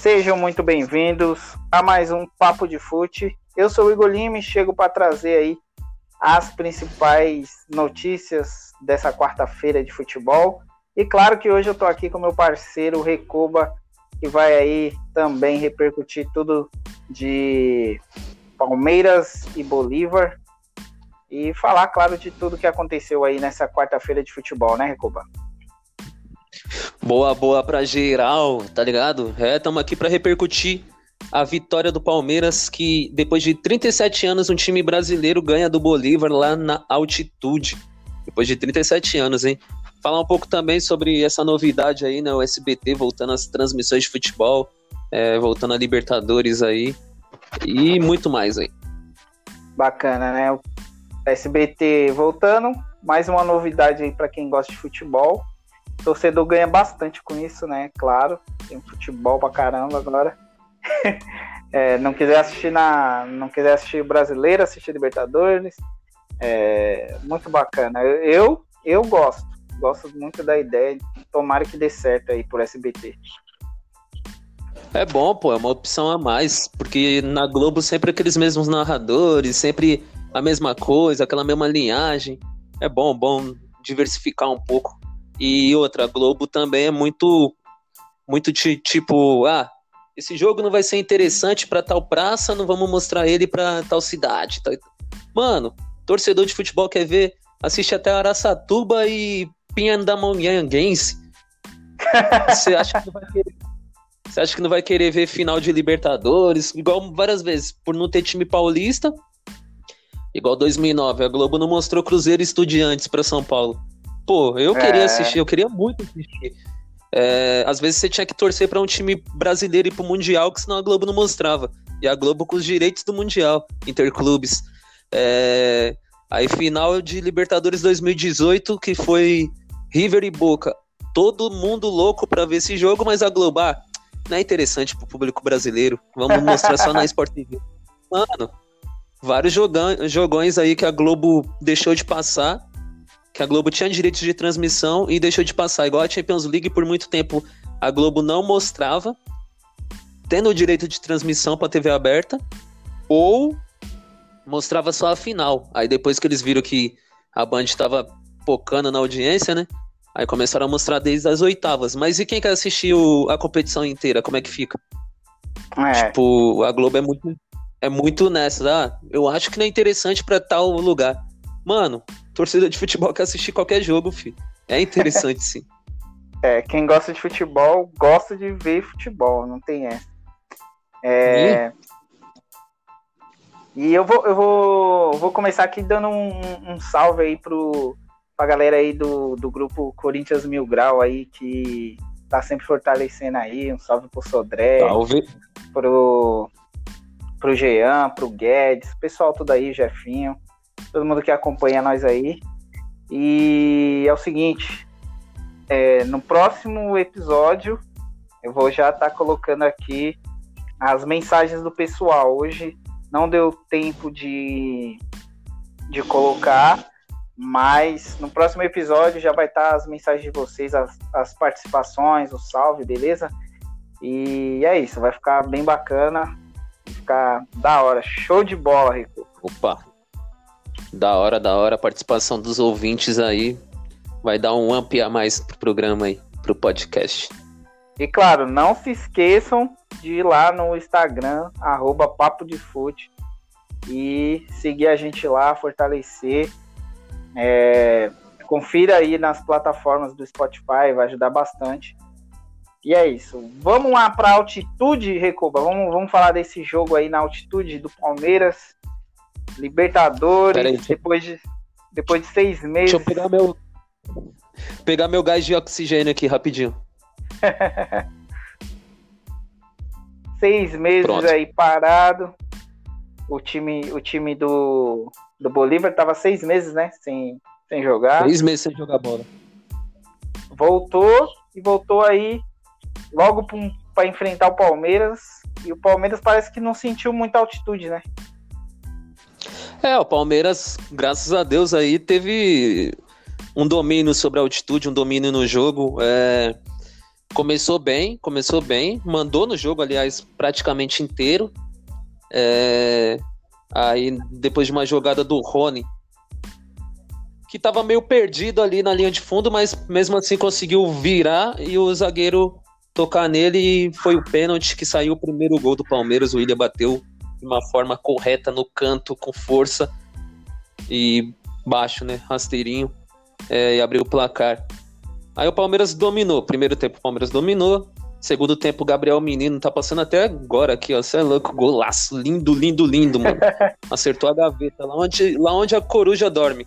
Sejam muito bem-vindos a mais um Papo de Fute. Eu sou o Igor Lima e chego para trazer aí as principais notícias dessa quarta-feira de futebol. E claro que hoje eu estou aqui com meu parceiro Recoba, que vai aí também repercutir tudo de Palmeiras e Bolívar e falar, claro, de tudo que aconteceu aí nessa quarta-feira de futebol, né, Recoba? Boa, boa pra geral, tá ligado? É, estamos aqui para repercutir a vitória do Palmeiras, que depois de 37 anos um time brasileiro ganha do Bolívar lá na altitude. Depois de 37 anos, hein? Falar um pouco também sobre essa novidade aí, né? O SBT voltando às transmissões de futebol, é, voltando a Libertadores aí e muito mais aí. Bacana, né? O SBT voltando, mais uma novidade aí para quem gosta de futebol. O torcedor ganha bastante com isso, né? Claro, tem futebol pra caramba agora. é, não quiser assistir na, não quiser assistir brasileiro, assistir Libertadores, é muito bacana. Eu, eu gosto, gosto muito da ideia. Tomara que dê certo aí por SBT. É bom, pô, é uma opção a mais, porque na Globo sempre aqueles mesmos narradores, sempre a mesma coisa, aquela mesma linhagem. É bom, bom diversificar um pouco. E outra, a Globo também é muito muito tipo, ah, esse jogo não vai ser interessante para tal praça, não vamos mostrar ele para tal cidade. Mano, torcedor de futebol quer ver, assiste até Araçatuba e Pindamonhanguense. Você acha que não vai querer você acha que não vai querer ver final de Libertadores? Igual várias vezes, por não ter time paulista. Igual 2009, a Globo não mostrou Cruzeiro Estudiantes para São Paulo. Pô, eu é... queria assistir, eu queria muito assistir. É, às vezes você tinha que torcer para um time brasileiro ir pro Mundial, que senão a Globo não mostrava. E a Globo com os direitos do Mundial, Interclubes. É, aí final de Libertadores 2018, que foi River e Boca. Todo mundo louco para ver esse jogo, mas a Globo, ah, não é interessante pro público brasileiro. Vamos mostrar só na Sport TV. Mano, vários jogões aí que a Globo deixou de passar, que a Globo tinha direitos de transmissão e deixou de passar. Igual a Champions League, por muito tempo a Globo não mostrava, tendo o direito de transmissão para TV aberta, ou mostrava só a final. Aí depois que eles viram que a Band estava focando na audiência, né? Aí começaram a mostrar desde as oitavas. Mas e quem quer assistir o, a competição inteira? Como é que fica? É. Tipo, a Globo é muito, é muito nessa. Ah, eu acho que não é interessante para tal lugar. Mano, torcida de futebol quer assistir qualquer jogo, filho. É interessante, sim. É, quem gosta de futebol gosta de ver futebol, não tem essa. É... E eu vou, eu vou, vou começar aqui dando um, um salve aí pro, pra galera aí do, do grupo Corinthians Mil Grau aí, que tá sempre fortalecendo aí. Um salve pro Sodré. Salve. Pro, pro Jean, pro Guedes, pessoal tudo aí, Jefinho, todo mundo que acompanha nós aí. E é o seguinte, é, no próximo episódio eu vou já estar tá colocando aqui as mensagens do pessoal. Hoje não deu tempo de, de colocar, mas no próximo episódio já vai estar as mensagens de vocês, as, as participações, o salve, beleza? E é isso, vai ficar bem bacana. Vai ficar da hora. Show de bola, Rico. Opa! Da hora, da hora a participação dos ouvintes aí. Vai dar um amp a mais pro programa aí, pro podcast. E claro, não se esqueçam de ir lá no Instagram, arroba Papo de Fute, e seguir a gente lá, fortalecer. É, confira aí nas plataformas do Spotify, vai ajudar bastante. E é isso. Vamos lá para altitude, Recoba. Vamos, vamos falar desse jogo aí na altitude do Palmeiras. Libertadores, aí, depois, de, depois de seis meses. Deixa eu pegar meu, pegar meu gás de oxigênio aqui rapidinho. seis meses Pronto. aí parado. O time, o time do, do Bolívar tava seis meses, né? Sem, sem jogar. Seis meses sem jogar bola. Voltou e voltou aí logo para enfrentar o Palmeiras. E o Palmeiras parece que não sentiu muita altitude, né? É, o Palmeiras, graças a Deus, aí teve um domínio sobre a altitude, um domínio no jogo. É... começou bem, começou bem, mandou no jogo, aliás, praticamente inteiro. É, aí, depois de uma jogada do Rony, que estava meio perdido ali na linha de fundo, mas mesmo assim conseguiu virar e o zagueiro tocar nele e foi o pênalti que saiu o primeiro gol do Palmeiras. O William bateu de uma forma correta no canto, com força e baixo, né? Rasteirinho é, e abriu o placar. Aí o Palmeiras dominou. Primeiro tempo o Palmeiras dominou. Segundo tempo, o Gabriel Menino tá passando até agora aqui, ó. Você é louco, golaço. Lindo, lindo, lindo, mano. Acertou a gaveta, lá onde, lá onde a coruja dorme.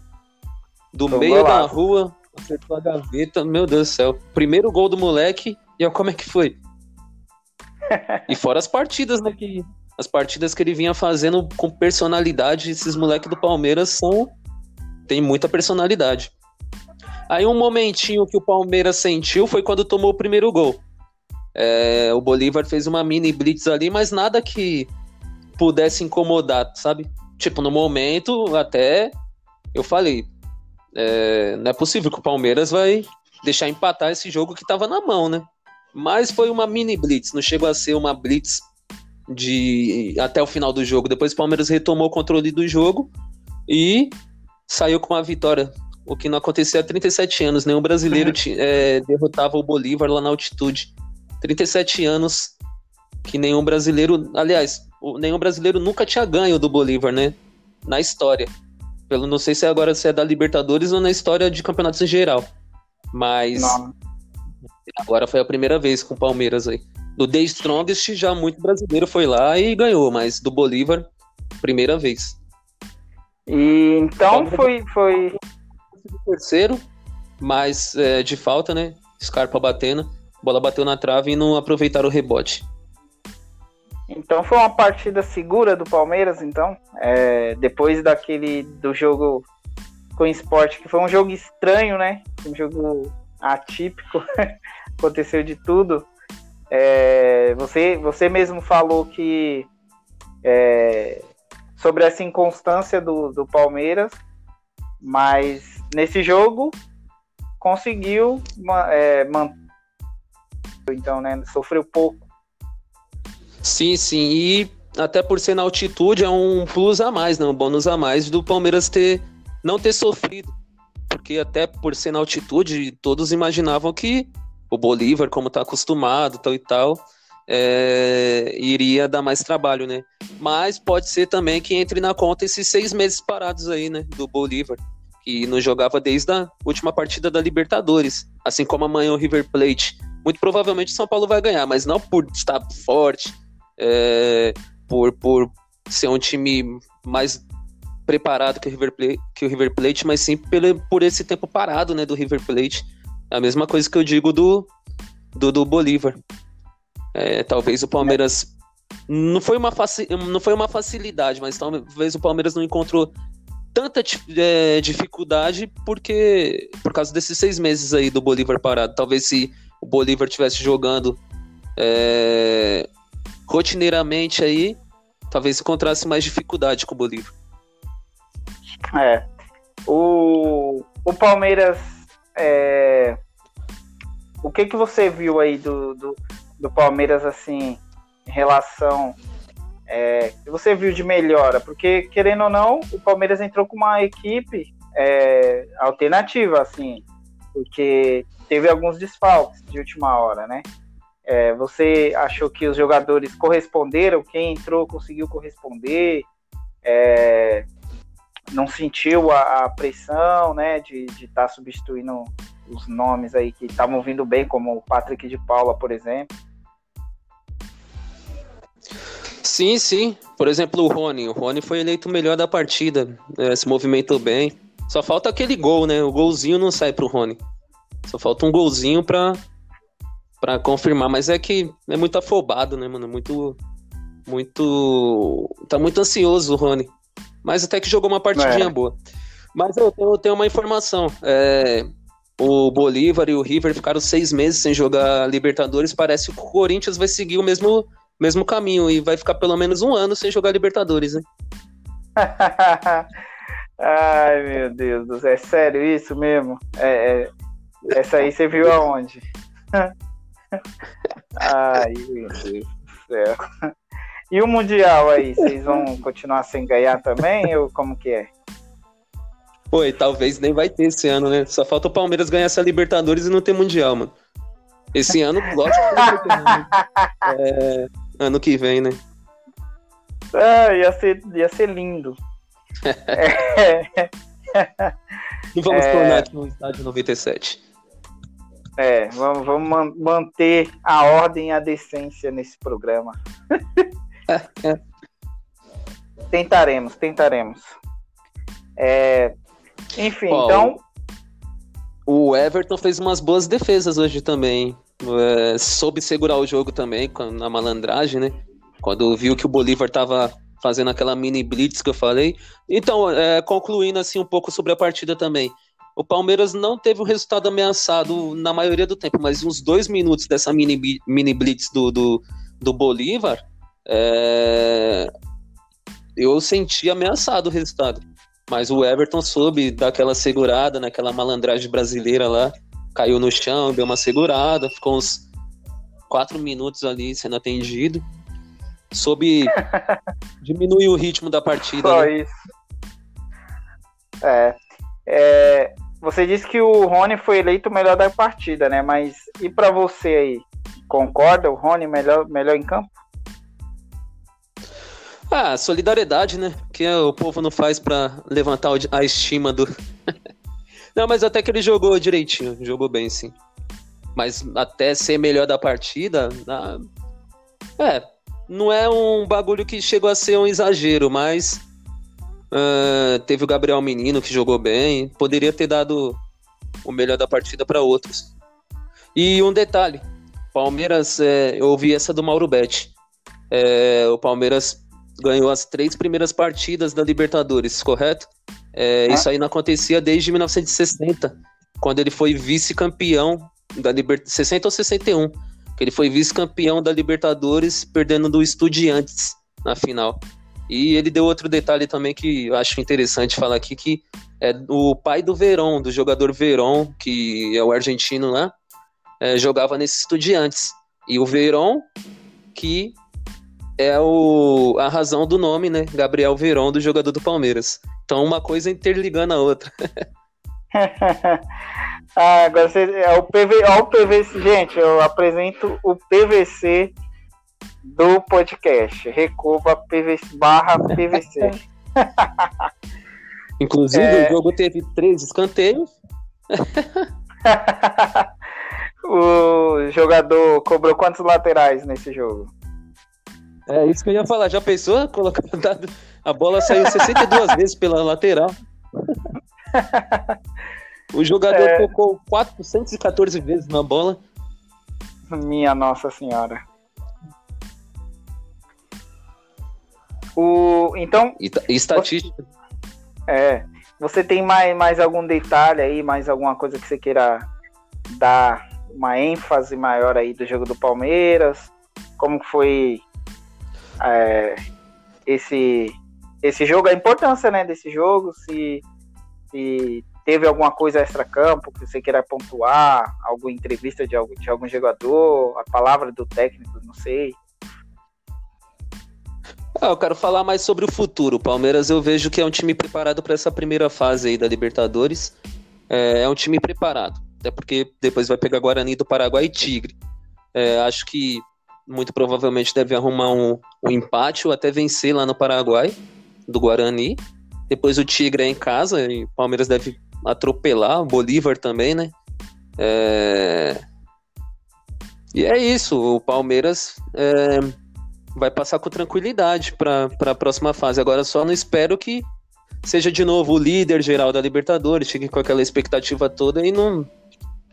Do Tô meio golaço. da rua, acertou a gaveta. Meu Deus do céu. Primeiro gol do moleque. E olha como é que foi. E fora as partidas, né? Que, as partidas que ele vinha fazendo com personalidade. Esses moleques do Palmeiras são. Tem muita personalidade. Aí um momentinho que o Palmeiras sentiu foi quando tomou o primeiro gol. É, o Bolívar fez uma mini blitz ali, mas nada que pudesse incomodar, sabe? Tipo, no momento, até eu falei, é, não é possível que o Palmeiras vai deixar empatar esse jogo que tava na mão, né? Mas foi uma mini blitz, não chegou a ser uma blitz de até o final do jogo. Depois o Palmeiras retomou o controle do jogo e saiu com uma vitória o que não acontecia há 37 anos. Nenhum brasileiro é, derrotava o Bolívar lá na altitude. 37 anos que nenhum brasileiro. Aliás, nenhum brasileiro nunca tinha ganho do Bolívar, né? Na história. Pelo, não sei se agora se é da Libertadores ou na história de campeonatos em geral. Mas. Não. Agora foi a primeira vez com o Palmeiras aí. Do The Strongest já muito brasileiro foi lá e ganhou, mas do Bolívar, primeira vez. E então foi, foi terceiro, mas é, de falta, né? Scarpa batendo, bola bateu na trave e não aproveitaram o rebote. Então foi uma partida segura do Palmeiras, então. É, depois daquele do jogo com o esporte, que foi um jogo estranho, né? Um jogo atípico, aconteceu de tudo. É, você, você mesmo falou que é, sobre essa inconstância do, do Palmeiras, mas nesse jogo conseguiu é, manter. Então, né? Sofreu pouco. Sim, sim. E até por ser na altitude é um plus a mais, né? Um bônus a mais do Palmeiras ter não ter sofrido. Porque até por ser na altitude, todos imaginavam que o Bolívar, como está acostumado, tal e tal, é, iria dar mais trabalho, né? Mas pode ser também que entre na conta esses seis meses parados aí, né? Do Bolívar que não jogava desde a última partida da Libertadores. Assim como amanhã o River Plate. Muito provavelmente o São Paulo vai ganhar, mas não por estar forte, é, por, por ser um time mais preparado que o River Plate, que o River Plate mas sim pelo, por esse tempo parado né, do River Plate. É a mesma coisa que eu digo do, do, do Bolívar. É, talvez o Palmeiras. Não foi, uma faci, não foi uma facilidade, mas talvez o Palmeiras não encontrou tanta é, dificuldade porque por causa desses seis meses aí do Bolívar parado. Talvez se o Bolívar tivesse jogando é, rotineiramente aí, talvez encontrasse mais dificuldade com o Bolívar. É. O, o Palmeiras. É, o que que você viu aí do, do, do Palmeiras assim em relação é, você viu de melhora? Porque, querendo ou não, o Palmeiras entrou com uma equipe é, alternativa, assim, porque teve alguns desfalques de última hora, né? É, você achou que os jogadores corresponderam? Quem entrou conseguiu corresponder? É, não sentiu a, a, pressão, né, de estar tá substituindo os nomes aí que estavam vindo bem, como o Patrick de Paula, por exemplo? Sim, sim. Por exemplo, o Rony. O Rony foi eleito o melhor da partida. É, se movimentou bem. Só falta aquele gol, né? O golzinho não sai pro Rony. Só falta um golzinho pra, pra confirmar. Mas é que é muito afobado, né, mano? Muito. Muito. Tá muito ansioso o Rony. Mas até que jogou uma partidinha é. boa. Mas eu, eu tenho uma informação. É, o Bolívar e o River ficaram seis meses sem jogar Libertadores. Parece que o Corinthians vai seguir o mesmo mesmo caminho e vai ficar pelo menos um ano sem jogar Libertadores, né? Ai, meu Deus do céu, é sério isso mesmo? É, é... Essa aí você viu aonde? Ai, meu Deus do céu. E o Mundial aí, vocês vão continuar sem ganhar também, ou como que é? Oi, talvez nem vai ter esse ano, né? Só falta o Palmeiras ganhar essa Libertadores e não ter Mundial, mano. Esse ano, lógico que né? é, ano que vem, né? Ah, ia ser, ia ser lindo. é. Não vamos é... tornar aqui no estádio 97. É, vamos, vamos manter a ordem e a decência nesse programa. tentaremos, tentaremos. É, enfim, Bom, então. O Everton fez umas boas defesas hoje também. É, soube segurar o jogo também na malandragem, né? Quando viu que o Bolívar tava fazendo aquela mini blitz que eu falei. Então, é, concluindo assim um pouco sobre a partida também. O Palmeiras não teve o resultado ameaçado na maioria do tempo, mas uns dois minutos dessa mini, mini blitz do, do, do Bolívar, é... eu senti ameaçado o resultado. Mas o Everton soube dar aquela segurada naquela malandragem brasileira lá. Caiu no chão, deu uma segurada, ficou uns quatro minutos ali sendo atendido. Soube diminuir o ritmo da partida. Só né? isso. É, é, você disse que o Rony foi eleito o melhor da partida, né? Mas e para você aí? Concorda o Rony melhor, melhor em campo? Ah, solidariedade, né? Que o povo não faz para levantar a estima do. não, mas até que ele jogou direitinho, jogou bem, sim. Mas até ser melhor da partida, é, não é um bagulho que chegou a ser um exagero, mas uh, teve o Gabriel Menino que jogou bem, poderia ter dado o melhor da partida para outros. E um detalhe, Palmeiras, é, eu ouvi essa do Mauro Betti. É, o Palmeiras ganhou as três primeiras partidas da Libertadores, correto? É, ah. Isso aí não acontecia desde 1960, quando ele foi vice-campeão da Libertadores. 60 ou 61, que ele foi vice-campeão da Libertadores, perdendo do Estudiantes na final. E ele deu outro detalhe também que eu acho interessante falar aqui, que é o pai do Verón, do jogador Verón, que é o argentino lá, é, jogava nesses Estudiantes. E o Verón, que é o, a razão do nome, né? Gabriel Verón, do jogador do Palmeiras. Então, uma coisa interligando a outra. ah, agora você, é o, PV, é o PVC. Gente, eu apresento o PVC do podcast. Recuba PVC, barra PVC. Inclusive, é... o jogo teve três escanteios. o jogador cobrou quantos laterais nesse jogo? É isso que eu ia falar. Já pensou? Colocar a bola saiu 62 vezes pela lateral. O jogador é... tocou 414 vezes na bola. Minha Nossa Senhora. O, então. Estatística. É. Você tem mais, mais algum detalhe aí, mais alguma coisa que você queira dar uma ênfase maior aí do jogo do Palmeiras? Como foi é, esse, esse jogo, a importância né, desse jogo, se, se teve alguma coisa extra-campo que você queira pontuar, alguma entrevista de algum, de algum jogador, a palavra do técnico, não sei. Ah, eu quero falar mais sobre o futuro. O Palmeiras eu vejo que é um time preparado para essa primeira fase aí da Libertadores. É, é, um time preparado, até porque depois vai pegar Guarani do Paraguai e Tigre. É, acho que muito provavelmente deve arrumar um, um empate ou até vencer lá no Paraguai, do Guarani. Depois o Tigre é em casa e o Palmeiras deve atropelar, o Bolívar também, né? É... E é isso, o Palmeiras é... vai passar com tranquilidade para a próxima fase. Agora só não espero que seja de novo o líder geral da Libertadores, chegue com aquela expectativa toda e não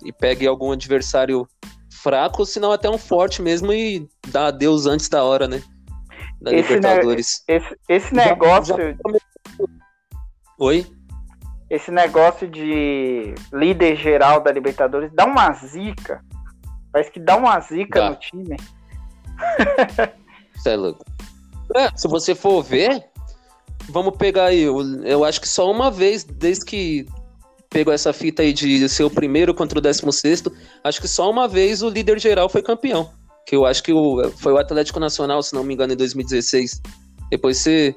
e pegue algum adversário fraco, senão até um forte mesmo e dá adeus antes da hora, né? Da esse Libertadores. Ne esse, esse negócio. Já, já... Oi? Esse negócio de líder geral da Libertadores dá uma zica. Parece que dá uma zica dá. no time. Você é louco. É, se você for ver, vamos pegar aí. Eu, eu acho que só uma vez, desde que pegou essa fita aí de ser o primeiro contra o décimo sexto. Acho que só uma vez o líder geral foi campeão. Que eu acho que o, foi o Atlético Nacional, se não me engano, em 2016. Depois você,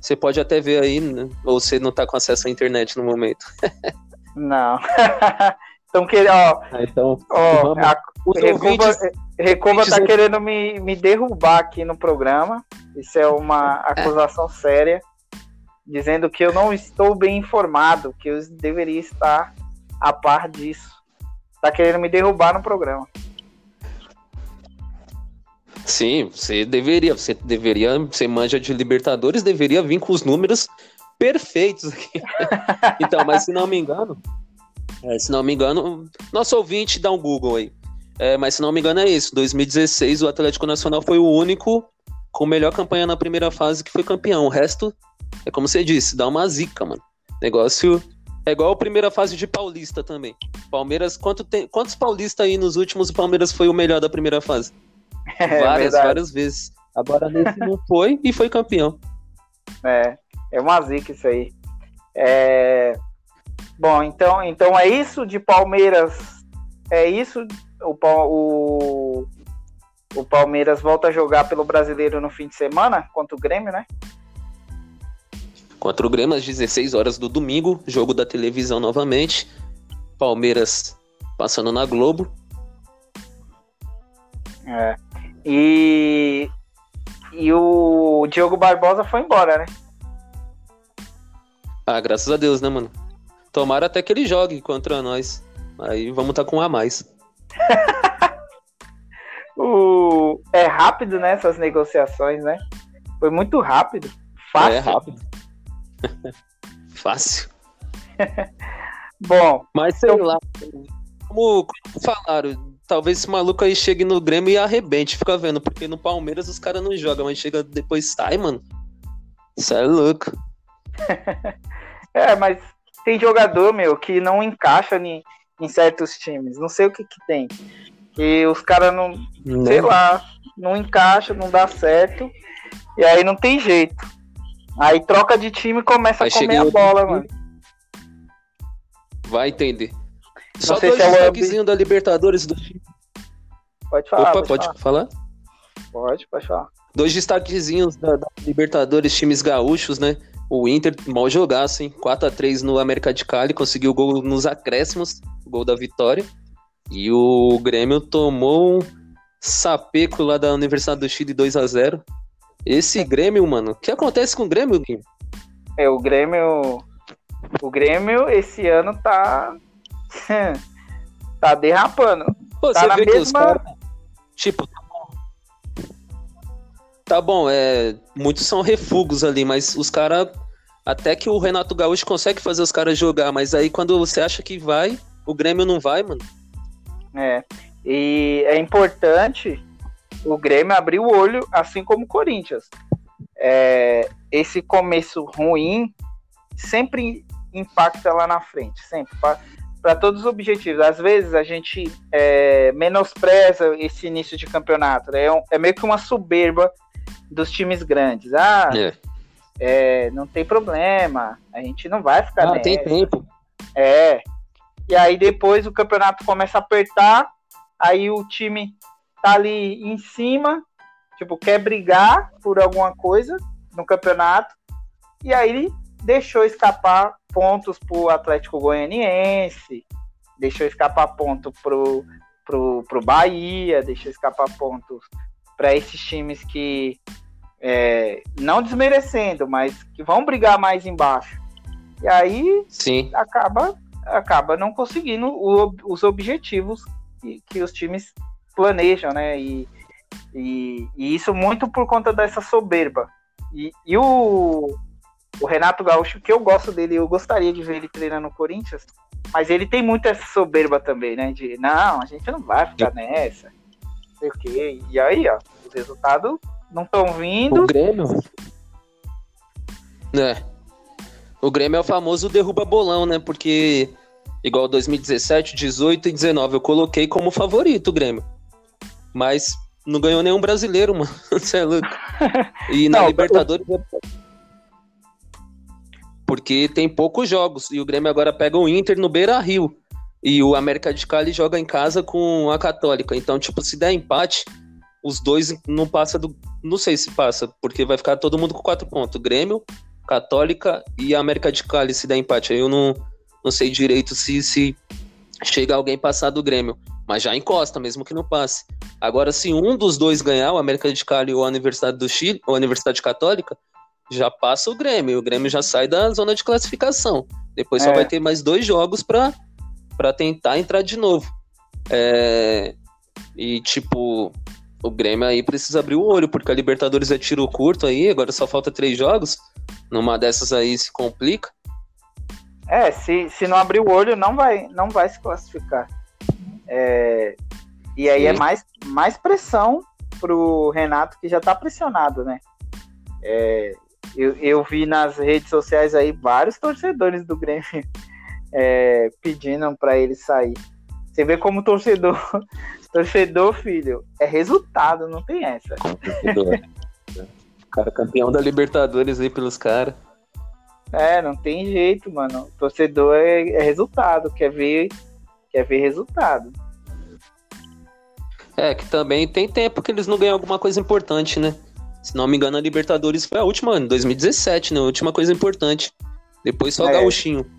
você pode até ver aí, né? ou você não tá com acesso à internet no momento. não. então, que, ó, ah, então, ó, a, tá querendo me, me derrubar aqui no programa. Isso é uma acusação séria dizendo que eu não estou bem informado, que eu deveria estar a par disso. Tá querendo me derrubar no programa. Sim, você deveria, você deveria, você manja de Libertadores, deveria vir com os números perfeitos aqui. então, mas se não me engano, é, se não me engano, nosso ouvinte dá um Google aí. É, mas se não me engano é isso. 2016 o Atlético Nacional foi o único com melhor campanha na primeira fase que foi campeão. O resto é como você disse, dá uma zica, mano. Negócio é igual a primeira fase de Paulista também. Palmeiras, quanto tem, quantos paulistas aí nos últimos o Palmeiras foi o melhor da primeira fase? É, várias, verdade. várias vezes. Agora nesse não foi e foi campeão. É, é uma zica isso aí. É... Bom, então, então é isso de Palmeiras. É isso. O, o, o Palmeiras volta a jogar pelo brasileiro no fim de semana contra o Grêmio, né? Contra o Grêmio às 16 horas do domingo, jogo da televisão novamente. Palmeiras passando na Globo. É. E, e o Diogo Barbosa foi embora, né? Ah, graças a Deus, né, mano? Tomara até que ele jogue contra nós. Aí vamos estar tá com um a mais. o... É rápido, né? Essas negociações, né? Foi muito rápido. Fácil. É rápido. Fácil. Bom. Mas sei eu... lá. Como, como falaram, talvez esse maluco aí chegue no Grêmio e arrebente, fica vendo, porque no Palmeiras os caras não jogam, mas chega depois sai, mano. Isso é louco. é, mas tem jogador, meu, que não encaixa em, em certos times. Não sei o que que tem. E os caras não, não, sei lá, não encaixa, não dá certo. E aí não tem jeito. Aí troca de time e começa aí a comer a bola, mano. Vai entender. Não Só dois é destaquezinhos da Libertadores do time. Pode falar. Opa, pode, falar. falar? Pode, pode falar. Dois destaquezinhos da, da, Libertadores, times gaúchos, né? O Inter, mal jogaço, hein? 4x3 no América de Cali, conseguiu o gol nos acréscimos, o gol da vitória. E o Grêmio tomou um sapeco lá da Universidade do Chile 2 a 0 esse Grêmio, mano, o que acontece com o Grêmio, Kim? É, o Grêmio. O Grêmio esse ano tá. tá derrapando. Pô, tá você vê mesma... que os caras. Tipo, tá bom. Tá bom, é. Muitos são refugos ali, mas os caras. Até que o Renato Gaúcho consegue fazer os caras jogar, mas aí quando você acha que vai, o Grêmio não vai, mano. É. E é importante o Grêmio abriu o olho, assim como o Corinthians. É, esse começo ruim sempre impacta lá na frente, sempre, para todos os objetivos. Às vezes a gente é, menospreza esse início de campeonato, né? é, um, é, meio que uma soberba dos times grandes. Ah, é. é não tem problema, a gente não vai ficar ah, nessa. tem tempo. É, e aí depois o campeonato começa a apertar, aí o time tá ali em cima, tipo, quer brigar por alguma coisa no campeonato, e aí deixou escapar pontos pro Atlético Goianiense, deixou escapar ponto pro, pro, pro Bahia, deixou escapar pontos para esses times que é, não desmerecendo, mas que vão brigar mais embaixo. E aí Sim. acaba acaba não conseguindo o, os objetivos que, que os times planejam, né? E, e, e, isso muito por conta dessa soberba. E, e o, o, Renato Gaúcho, que eu gosto dele, eu gostaria de ver ele treinando no Corinthians, mas ele tem muito essa soberba também, né? De não, a gente não vai ficar nessa, não sei o quê. E aí, ó, os resultados não estão vindo. O Grêmio. É. O Grêmio é o famoso derruba bolão, né? Porque igual 2017, 18 e 19 eu coloquei como favorito o Grêmio. Mas não ganhou nenhum brasileiro, mano. Você é louco. E na não, Libertadores. Eu... Porque tem poucos jogos. E o Grêmio agora pega o Inter no Beira Rio. E o América de Cali joga em casa com a Católica. Então, tipo, se der empate, os dois não passa do. Não sei se passa, porque vai ficar todo mundo com quatro pontos. Grêmio, Católica e América de Cali se der empate. Aí eu não, não sei direito se, se chega alguém passar do Grêmio. Mas já encosta, mesmo que não passe. Agora, se um dos dois ganhar, o América de Cali ou a Universidade do Chile, ou a Universidade Católica, já passa o Grêmio. O Grêmio já sai da zona de classificação. Depois é. só vai ter mais dois jogos para para tentar entrar de novo. É, e, tipo, o Grêmio aí precisa abrir o olho, porque a Libertadores é tiro curto aí, agora só falta três jogos. Numa dessas aí se complica. É, se, se não abrir o olho, não vai, não vai se classificar. É, e aí é Sim. é mais, mais pressão pro Renato, que já tá pressionado, né? É, eu, eu vi nas redes sociais aí vários torcedores do Grêmio é, pedindo para ele sair. Você vê como torcedor, torcedor, filho, é resultado, não tem essa. cara campeão da Libertadores aí pelos caras. É, não tem jeito, mano. torcedor é, é, resultado, quer ver, quer ver resultado. É, que também tem tempo que eles não ganham alguma coisa importante, né? Se não me engano, a Libertadores foi a última, em 2017, né? A última coisa importante. Depois só o é. Gauchinho.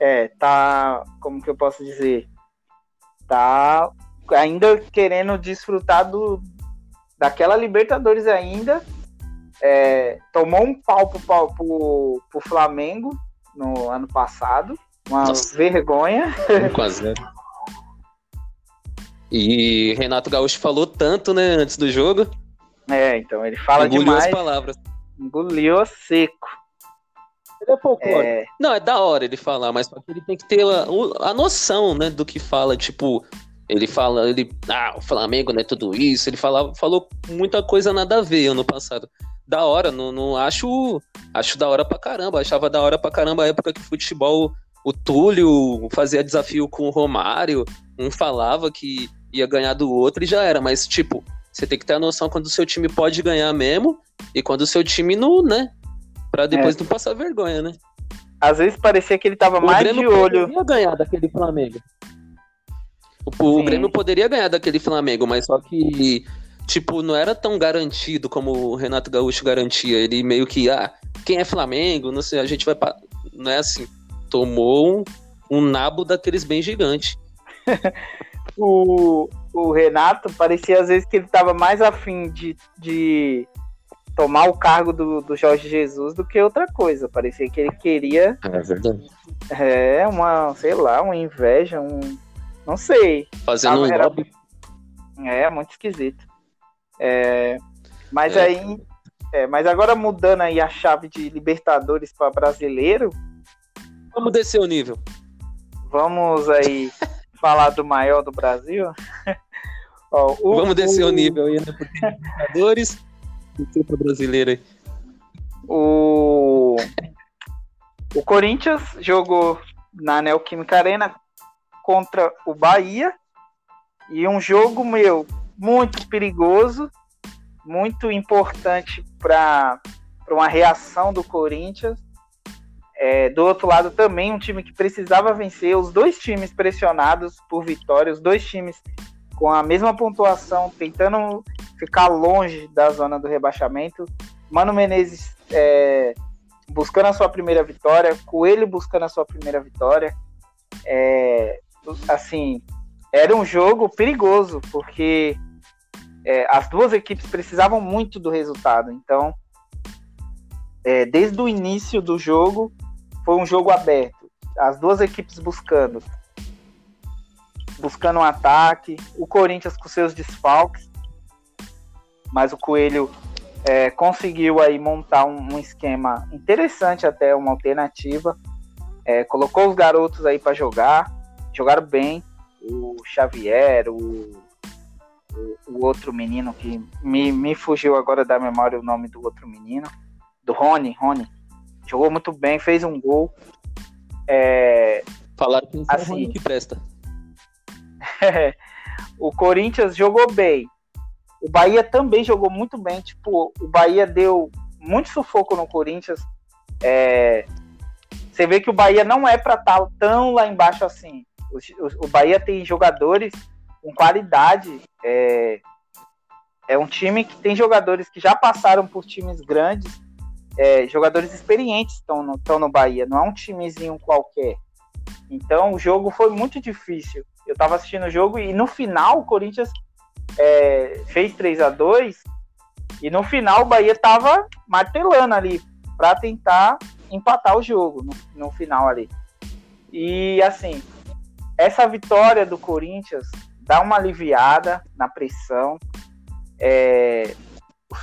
É, tá. Como que eu posso dizer? Tá ainda querendo desfrutar do, daquela Libertadores ainda. É, tomou um pau pro, pro, pro Flamengo no ano passado. Uma Nossa. vergonha. 1 a 0. E Renato Gaúcho falou tanto, né, antes do jogo. É, então ele fala Engoliu demais. as palavras. Engoliu seco. Ele é folclore. É... Não, é da hora ele falar, mas ele tem que ter a, a noção, né, do que fala. Tipo, ele fala, ele, ah, o Flamengo não é tudo isso. Ele falava, falou muita coisa nada a ver ano passado. Da hora, não, não acho, acho da hora pra caramba. Achava da hora pra caramba a época que o futebol, o Túlio fazia desafio com o Romário, um falava que ia ganhar do outro e já era. Mas, tipo, você tem que ter a noção quando o seu time pode ganhar mesmo e quando o seu time não, né? Pra depois é. não passar vergonha, né? Às vezes parecia que ele tava o mais Grêmio de olho. Poderia ganhar daquele Flamengo. O, o Grêmio poderia ganhar daquele Flamengo, mas só que, tipo, não era tão garantido como o Renato Gaúcho garantia. Ele meio que, ah, quem é Flamengo? Não sei, a gente vai. Pa... Não é assim. Tomou um, um nabo daqueles bem gigante. o, o Renato parecia às vezes que ele tava mais afim de, de tomar o cargo do, do Jorge Jesus do que outra coisa. Parecia que ele queria. É verdade. É, uma, sei lá, uma inveja, um. Não sei. Fazendo um era... É, muito esquisito. É, mas é. aí. É, mas agora mudando aí a chave de Libertadores para brasileiro. Vamos descer o nível. Vamos aí falar do maior do Brasil. Ó, o, Vamos descer o, o nível aí, né? Porque Libertadores Desculpa brasileira O... o Corinthians jogou na Neoquímica Arena contra o Bahia e um jogo meu muito perigoso, muito importante para uma reação do Corinthians. É, do outro lado também um time que precisava vencer, os dois times pressionados por vitória, os dois times com a mesma pontuação, tentando ficar longe da zona do rebaixamento. Mano Menezes é, buscando a sua primeira vitória, Coelho buscando a sua primeira vitória. É, assim, era um jogo perigoso, porque é, as duas equipes precisavam muito do resultado. Então, é, desde o início do jogo, foi um jogo aberto. As duas equipes buscando buscando um ataque. O Corinthians com seus desfalques, mas o Coelho é, conseguiu aí montar um, um, esquema interessante, até uma alternativa. É, colocou os garotos aí para jogar, jogaram bem. O Xavier, o, o, outro menino que me, me fugiu agora da memória o nome do outro menino, do Rony, Rony, jogou muito bem, fez um gol. É, Falaram que, assim, que presta. o Corinthians jogou bem. O Bahia também jogou muito bem. Tipo, o Bahia deu muito sufoco no Corinthians. É, você vê que o Bahia não é para estar tá tão lá embaixo assim. O, o, o, Bahia tem jogadores com qualidade. É, é um time que tem jogadores que já passaram por times grandes, é, jogadores experientes estão no, estão no Bahia, não é um timezinho qualquer. Então o jogo foi muito difícil. Eu estava assistindo o jogo e no final o Corinthians é, fez 3 a 2 e no final o Bahia estava martelando ali para tentar empatar o jogo no, no final ali. E assim, essa vitória do Corinthians dá uma aliviada na pressão. É,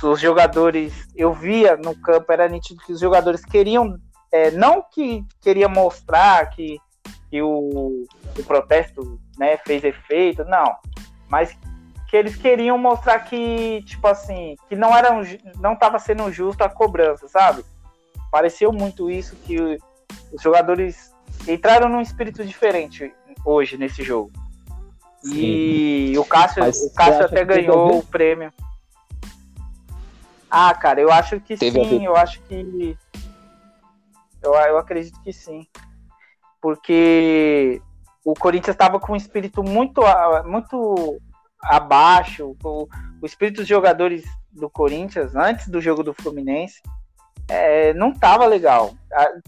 os jogadores, eu via no campo, era nítido que os jogadores queriam, é, não que queria mostrar que, que o, o protesto né, fez efeito, não, mas que eles queriam mostrar que, tipo assim, que não era não estava sendo justo a cobrança, sabe? Pareceu muito isso que os jogadores entraram num espírito diferente hoje nesse jogo. Sim. E o Cássio, o Cássio até ganhou o prêmio. Ah, cara, eu acho que teve sim, eu acho que. Eu, eu acredito que sim. Porque o Corinthians estava com um espírito muito, muito abaixo. O, o espírito dos jogadores do Corinthians, antes do jogo do Fluminense, é, não tava legal.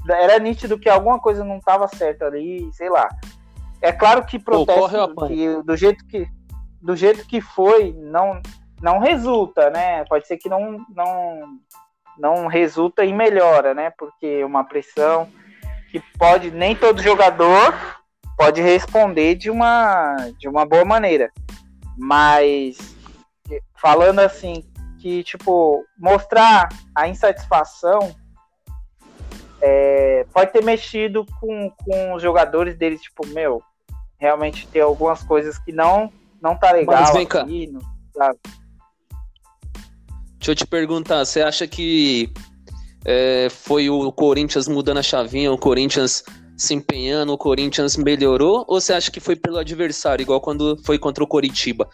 Era nítido que alguma coisa não tava certa ali, sei lá. É claro que protesto Pô, que, do jeito que do jeito que foi não não resulta, né? Pode ser que não não não resulta em melhora, né? Porque uma pressão que pode nem todo jogador pode responder de uma de uma boa maneira. Mas falando assim, que tipo, mostrar a insatisfação é, pode ter mexido com, com os jogadores deles, tipo, meu, realmente ter algumas coisas que não não tá legal Mas vem cá. Aqui, não, sabe? Deixa eu te perguntar, você acha que é, foi o Corinthians mudando a chavinha, o Corinthians se empenhando, o Corinthians melhorou? Ou você acha que foi pelo adversário, igual quando foi contra o Coritiba?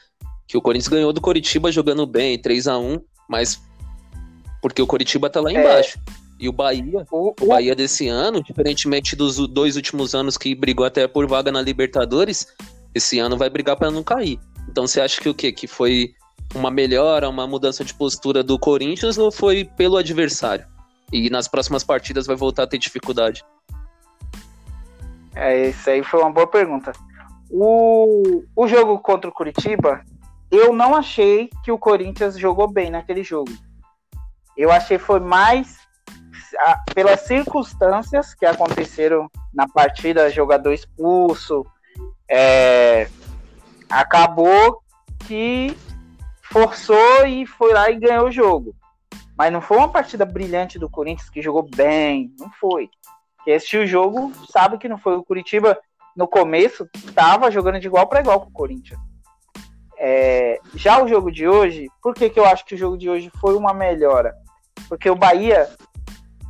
Que o Corinthians ganhou do Coritiba jogando bem, 3 a 1 mas porque o Coritiba tá lá é. embaixo. É... E o Bahia, o, o Bahia desse ano, diferentemente dos dois últimos anos que brigou até por vaga na Libertadores, esse ano vai brigar para não cair. Então você acha que o quê? Que foi uma melhora, uma mudança de postura do Corinthians ou foi pelo adversário? E nas próximas partidas vai voltar a ter dificuldade? É, isso aí foi uma boa pergunta. O, o jogo contra o Curitiba, eu não achei que o Corinthians jogou bem naquele jogo. Eu achei foi mais a, pelas circunstâncias que aconteceram na partida, jogador expulso, é, acabou que forçou e foi lá e ganhou o jogo. Mas não foi uma partida brilhante do Corinthians que jogou bem, não foi. Quem assistiu o jogo sabe que não foi. O Curitiba, no começo, estava jogando de igual para igual com o Corinthians. É, já o jogo de hoje, por que, que eu acho que o jogo de hoje foi uma melhora? Porque o Bahia,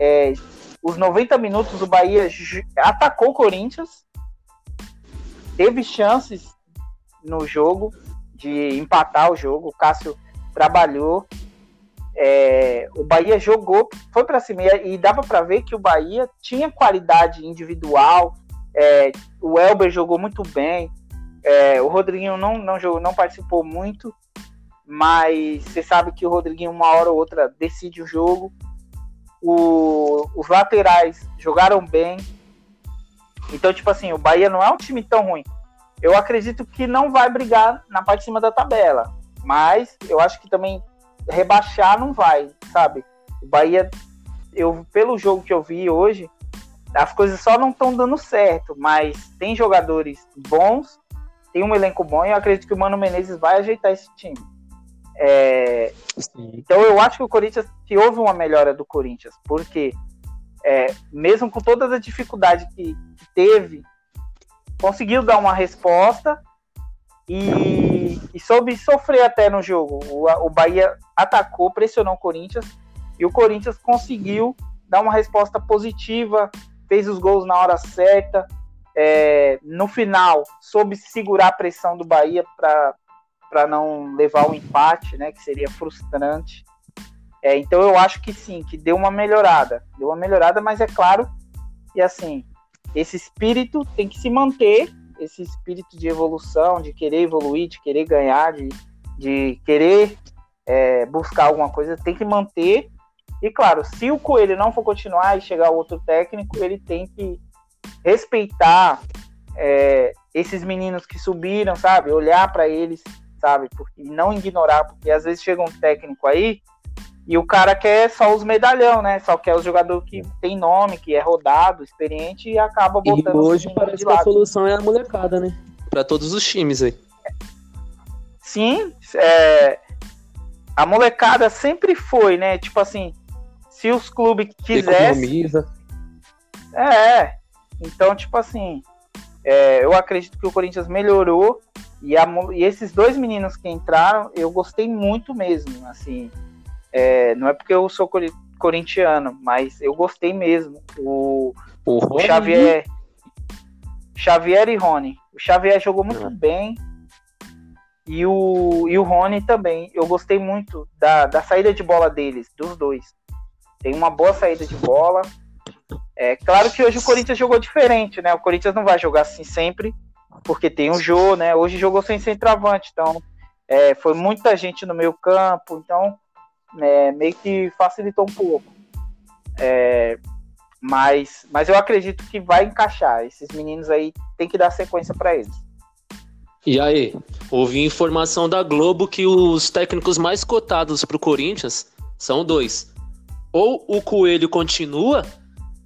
é, os 90 minutos, o Bahia atacou o Corinthians, teve chances no jogo de empatar o jogo. O Cássio trabalhou, é, o Bahia jogou, foi para cima e dava para ver que o Bahia tinha qualidade individual. É, o Elber jogou muito bem, é, o Rodriguinho não, não, jogou, não participou muito, mas você sabe que o Rodriguinho, uma hora ou outra, decide o jogo. O, os laterais jogaram bem. Então, tipo assim, o Bahia não é um time tão ruim. Eu acredito que não vai brigar na parte de cima da tabela. Mas eu acho que também rebaixar não vai, sabe? O Bahia, eu, pelo jogo que eu vi hoje, as coisas só não estão dando certo, mas tem jogadores bons, tem um elenco bom e eu acredito que o Mano Menezes vai ajeitar esse time. É, então eu acho que o Corinthians, que houve uma melhora do Corinthians, porque é, mesmo com todas as dificuldades que, que teve, conseguiu dar uma resposta e, e soube sofrer até no jogo. O, o Bahia atacou, pressionou o Corinthians e o Corinthians conseguiu dar uma resposta positiva, fez os gols na hora certa. É, no final, soube segurar a pressão do Bahia para não levar o empate, né, que seria frustrante. É, então eu acho que sim, que deu uma melhorada. Deu uma melhorada, mas é claro E assim, esse espírito tem que se manter, esse espírito de evolução, de querer evoluir, de querer ganhar, de, de querer é, buscar alguma coisa, tem que manter. E claro, se o Coelho não for continuar e chegar outro técnico, ele tem que respeitar é, esses meninos que subiram, sabe? Olhar para eles, sabe? Porque não ignorar, porque às vezes chega um técnico aí e o cara quer só os medalhão, né? Só quer o jogador que tem nome, que é rodado, experiente e acaba botando. E hoje parece que a solução é a molecada, né? Para todos os times aí. Sim, é, a molecada sempre foi, né? Tipo assim, se os clubes quisessem. É, então, tipo assim, é, eu acredito que o Corinthians melhorou e, a, e, esses dois meninos que entraram, eu gostei muito mesmo, assim. É, não é porque eu sou corintiano, mas eu gostei mesmo. O, o, o Xavier, Xavier e Rony. O Xavier jogou muito uhum. bem. E o, e o Rony também. Eu gostei muito da, da saída de bola deles, dos dois. Tem uma boa saída de bola. É claro que hoje o Corinthians jogou diferente, né? O Corinthians não vai jogar assim sempre, porque tem o Jô, né? Hoje jogou sem centroavante, então é, foi muita gente no meio campo, então é, meio que facilitou um pouco. É, mas, mas eu acredito que vai encaixar. Esses meninos aí tem que dar sequência para eles. E aí, ouvi informação da Globo que os técnicos mais cotados para o Corinthians são dois. Ou o Coelho continua,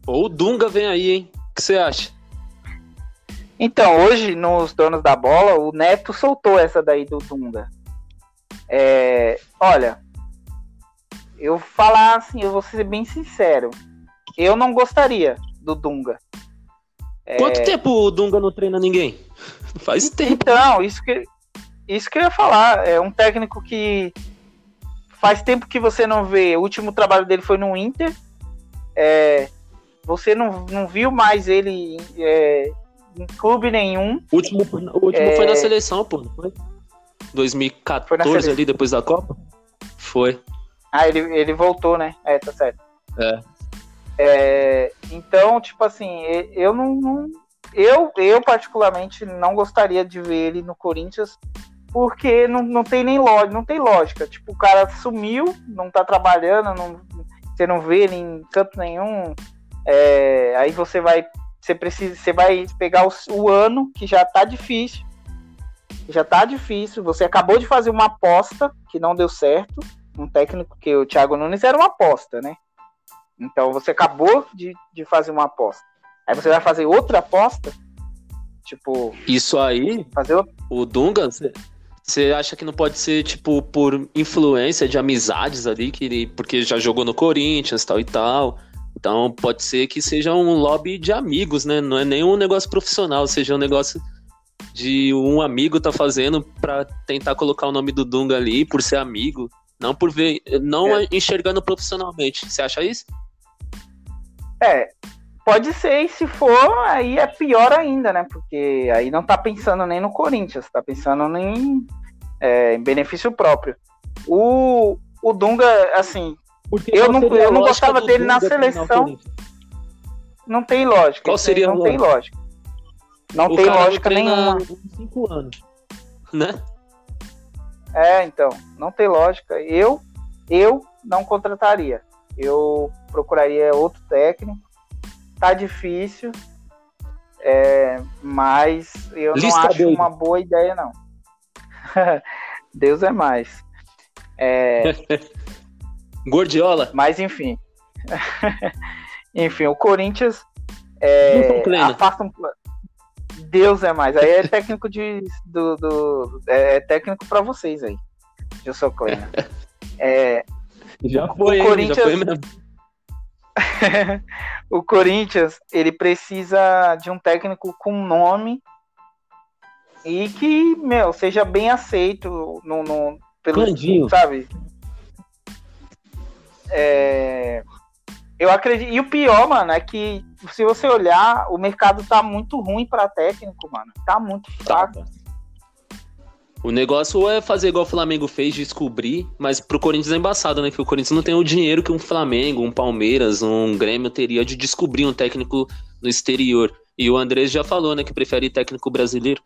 ou o Dunga vem aí, hein? O que você acha? Então, hoje, nos Donos da Bola, o Neto soltou essa daí do Dunga. É, olha, eu falar assim, eu vou ser bem sincero. Eu não gostaria do Dunga. Quanto é... tempo o Dunga não treina ninguém? Faz tempo. Então, isso que, isso que eu ia falar. É um técnico que faz tempo que você não vê. O último trabalho dele foi no Inter. É, você não, não viu mais ele é, em clube nenhum. O último, o último é... foi na seleção, pô, foi? 2014 foi ali, depois da Copa? Foi. Ah, ele, ele voltou, né? É, tá certo. É. é então, tipo assim, eu não, não, eu, eu particularmente não gostaria de ver ele no Corinthians porque não, não tem nem lógica, não tem lógica. Tipo, o cara sumiu, não tá trabalhando, não, você não vê ele em canto nenhum. É, aí você vai, você precisa, você vai pegar o, o ano que já tá difícil, já tá difícil. Você acabou de fazer uma aposta que não deu certo um técnico que o Thiago Nunes era uma aposta, né? Então você acabou de, de fazer uma aposta. Aí você vai fazer outra aposta? Tipo. Isso aí? Fazer outra... O Dunga, você acha que não pode ser, tipo, por influência de amizades ali, que ele, porque já jogou no Corinthians tal e tal. Então pode ser que seja um lobby de amigos, né? Não é nem um negócio profissional, seja um negócio de um amigo tá fazendo para tentar colocar o nome do Dunga ali por ser amigo. Não por ver, não é. enxergando profissionalmente. Você acha isso? É, pode ser, e se for, aí é pior ainda, né? Porque aí não tá pensando nem no Corinthians, tá pensando nem é, em benefício próprio. O, o Dunga, assim, Porque eu não, eu não gostava dele na seleção. Não tem lógica. Qual seria Não tem lógica. Não o tem lógica nenhuma. Cinco anos, né? É, então, não tem lógica. Eu, eu não contrataria. Eu procuraria outro técnico. Tá difícil, é, mas eu Lista não acho doido. uma boa ideia, não. Deus é mais. É... Gordiola. Mas enfim. enfim, o Corinthians é, afasta um, Deus é mais. Aí é técnico de. Do, do é, é técnico para vocês aí. Eu sou Kleina. É, já foi, o Corinthians, já foi mesmo. o Corinthians, ele precisa de um técnico com nome e que, meu, seja bem aceito no, no pelo, Candinho. sabe? É, eu acredito. E o pior, mano, é que se você olhar, o mercado tá muito ruim para técnico, mano. Tá muito fraco. Tá. O negócio é fazer igual o Flamengo fez, descobrir, mas pro Corinthians é embaçado, né? Que o Corinthians não tem o dinheiro que um Flamengo, um Palmeiras, um Grêmio teria de descobrir um técnico no exterior. E o Andrés já falou, né, que prefere técnico brasileiro.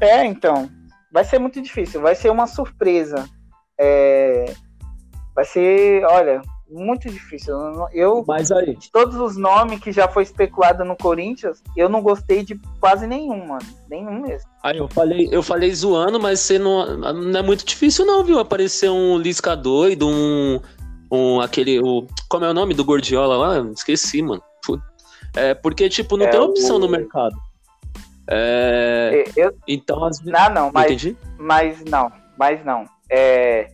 É, então. Vai ser muito difícil, vai ser uma surpresa. É... Vai ser, olha, muito difícil. Eu, Mas aí. de todos os nomes que já foi especulado no Corinthians, eu não gostei de quase nenhum, mano. Nenhum mesmo. Aí eu falei, eu falei zoando, mas você não, não é muito difícil, não, viu? Aparecer um Lisca doido, um. um aquele. O, como é o nome do Gordiola lá? Esqueci, mano. É, porque, tipo, não é tem opção o... no mercado. É, eu, então, as Não, não, mas, Entendi? mas não, mas não. É,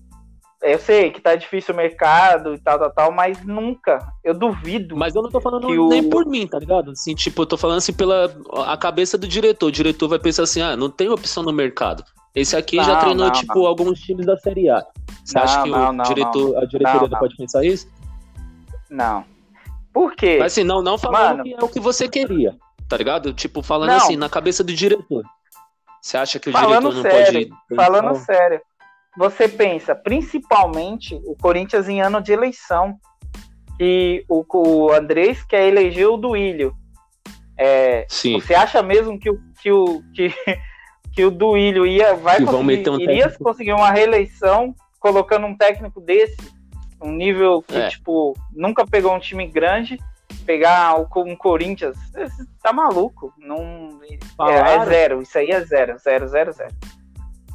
eu sei que tá difícil o mercado e tal, tal, tal, mas nunca, eu duvido. Mas eu não tô falando nem o... por mim, tá ligado? Assim, tipo, eu tô falando assim pela a cabeça do diretor. O diretor vai pensar assim, ah, não tem opção no mercado. Esse aqui não, já treinou, não, tipo, não. alguns times da Série A. Você acha que o diretor, a diretoria pode pensar isso? Não. Por quê? Mas assim, não, não falando Mano, que é o que você queria tá ligado? Tipo, falando assim, na cabeça do diretor. Você acha que o falando diretor não sério, pode. Falando sério. Você pensa, principalmente o Corinthians em ano de eleição, que o, o Andrés quer eleger o Duílio. É, Sim. Você acha mesmo que o, que o, que, que o Duílio ia, vai conseguir, um iria técnico. conseguir uma reeleição colocando um técnico desse? Um nível que, é. tipo, nunca pegou um time grande pegar um Corinthians, tá maluco. Não, é, é, zero, isso aí é zero, zero, zero, zero.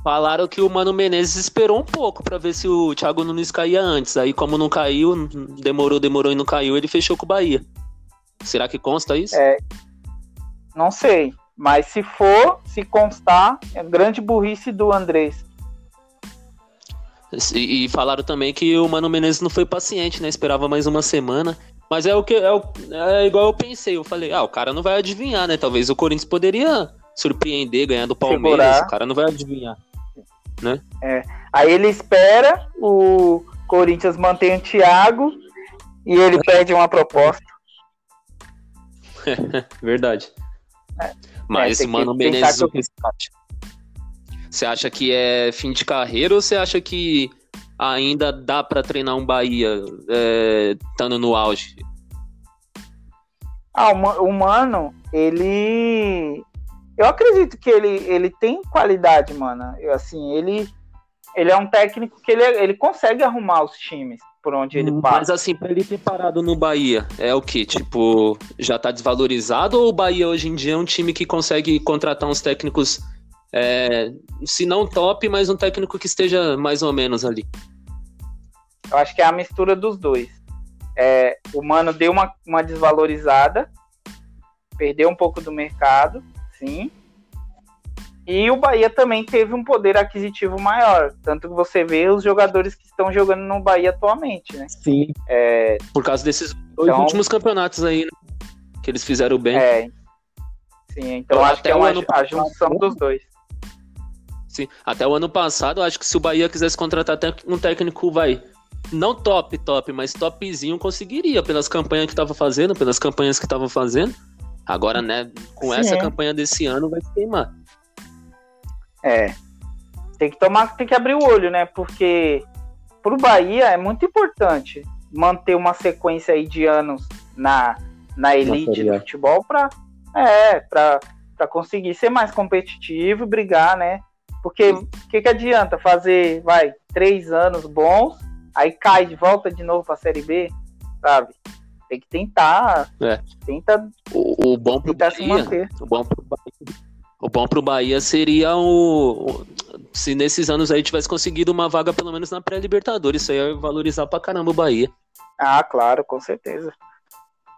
Falaram que o Mano Menezes esperou um pouco para ver se o Thiago Nunes caía antes. Aí, como não caiu, demorou, demorou e não caiu, ele fechou com o Bahia. Será que consta isso? É, não sei. Mas se for, se constar, é grande burrice do Andrés. E, e, falaram também que o Mano Menezes não foi paciente, né? Esperava mais uma semana. Mas é o que é, o, é igual eu pensei. Eu falei, ah, o cara não vai adivinhar, né? Talvez o Corinthians poderia surpreender ganhando o Palmeiras. Segurar. O cara não vai adivinhar, né? É. Aí ele espera o Corinthians mantém o Thiago e ele pede uma proposta. Verdade. É. Mas, é, mano, Menezes, o que você acha? Você acha que é fim de carreira ou você acha que ainda dá para treinar um Bahia é, estando no auge? Ah, o Mano, ele. Eu acredito que ele, ele tem qualidade, mano. Eu, assim, ele, ele é um técnico que ele, ele consegue arrumar os times por onde ele passa. Mas assim, pra ele ter parado no Bahia, é o que? Tipo, já tá desvalorizado ou o Bahia hoje em dia é um time que consegue contratar uns técnicos é, se não top, mas um técnico que esteja mais ou menos ali. Eu acho que é a mistura dos dois. É, o Mano deu uma, uma desvalorizada, perdeu um pouco do mercado, sim. E o Bahia também teve um poder aquisitivo maior. Tanto que você vê os jogadores que estão jogando no Bahia atualmente, né? Sim. É... Por causa desses dois então, últimos campeonatos aí, né? Que eles fizeram bem. É. Sim, então, então acho que é uma, a junção dos dois. Sim. Até o ano passado, acho que se o Bahia quisesse contratar um técnico, vai. Não top, top, mas topzinho conseguiria, pelas campanhas que estava fazendo, pelas campanhas que estava fazendo. Agora, né, com Sim. essa campanha desse ano, vai se queimar. É. Tem que tomar, tem que abrir o olho, né? Porque pro Bahia é muito importante manter uma sequência aí de anos na, na elite do futebol para é, para conseguir ser mais competitivo e brigar, né? Porque o que, que adianta fazer, vai, três anos bons, aí cai de volta de novo para a Série B, sabe? Tem que tentar. É. Tenta, o, o bom pro Bahia, se manter. O bom pro Bahia, o bom pro Bahia seria o, se nesses anos aí tivesse conseguido uma vaga pelo menos na pré-libertadores, isso aí ia valorizar pra caramba o Bahia. Ah, claro, com certeza.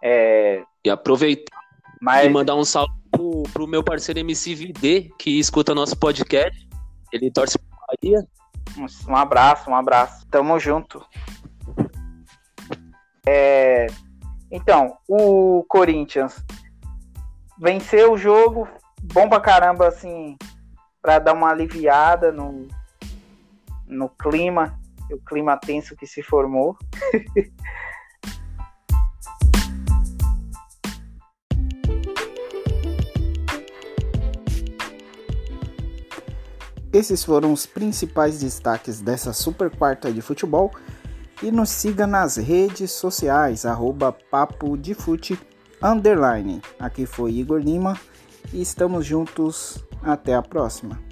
É... E aproveitar Mas... e mandar um salve pro, pro meu parceiro MCVD, que escuta nosso podcast. Ele torce pro Bahia. Um abraço, um abraço. Tamo junto. É, então, o Corinthians venceu o jogo, bom pra caramba, assim, pra dar uma aliviada no, no clima, o clima tenso que se formou. Esses foram os principais destaques dessa super quarta de futebol. E nos siga nas redes sociais, arroba Papo de Fute underline. Aqui foi Igor Lima e estamos juntos. Até a próxima.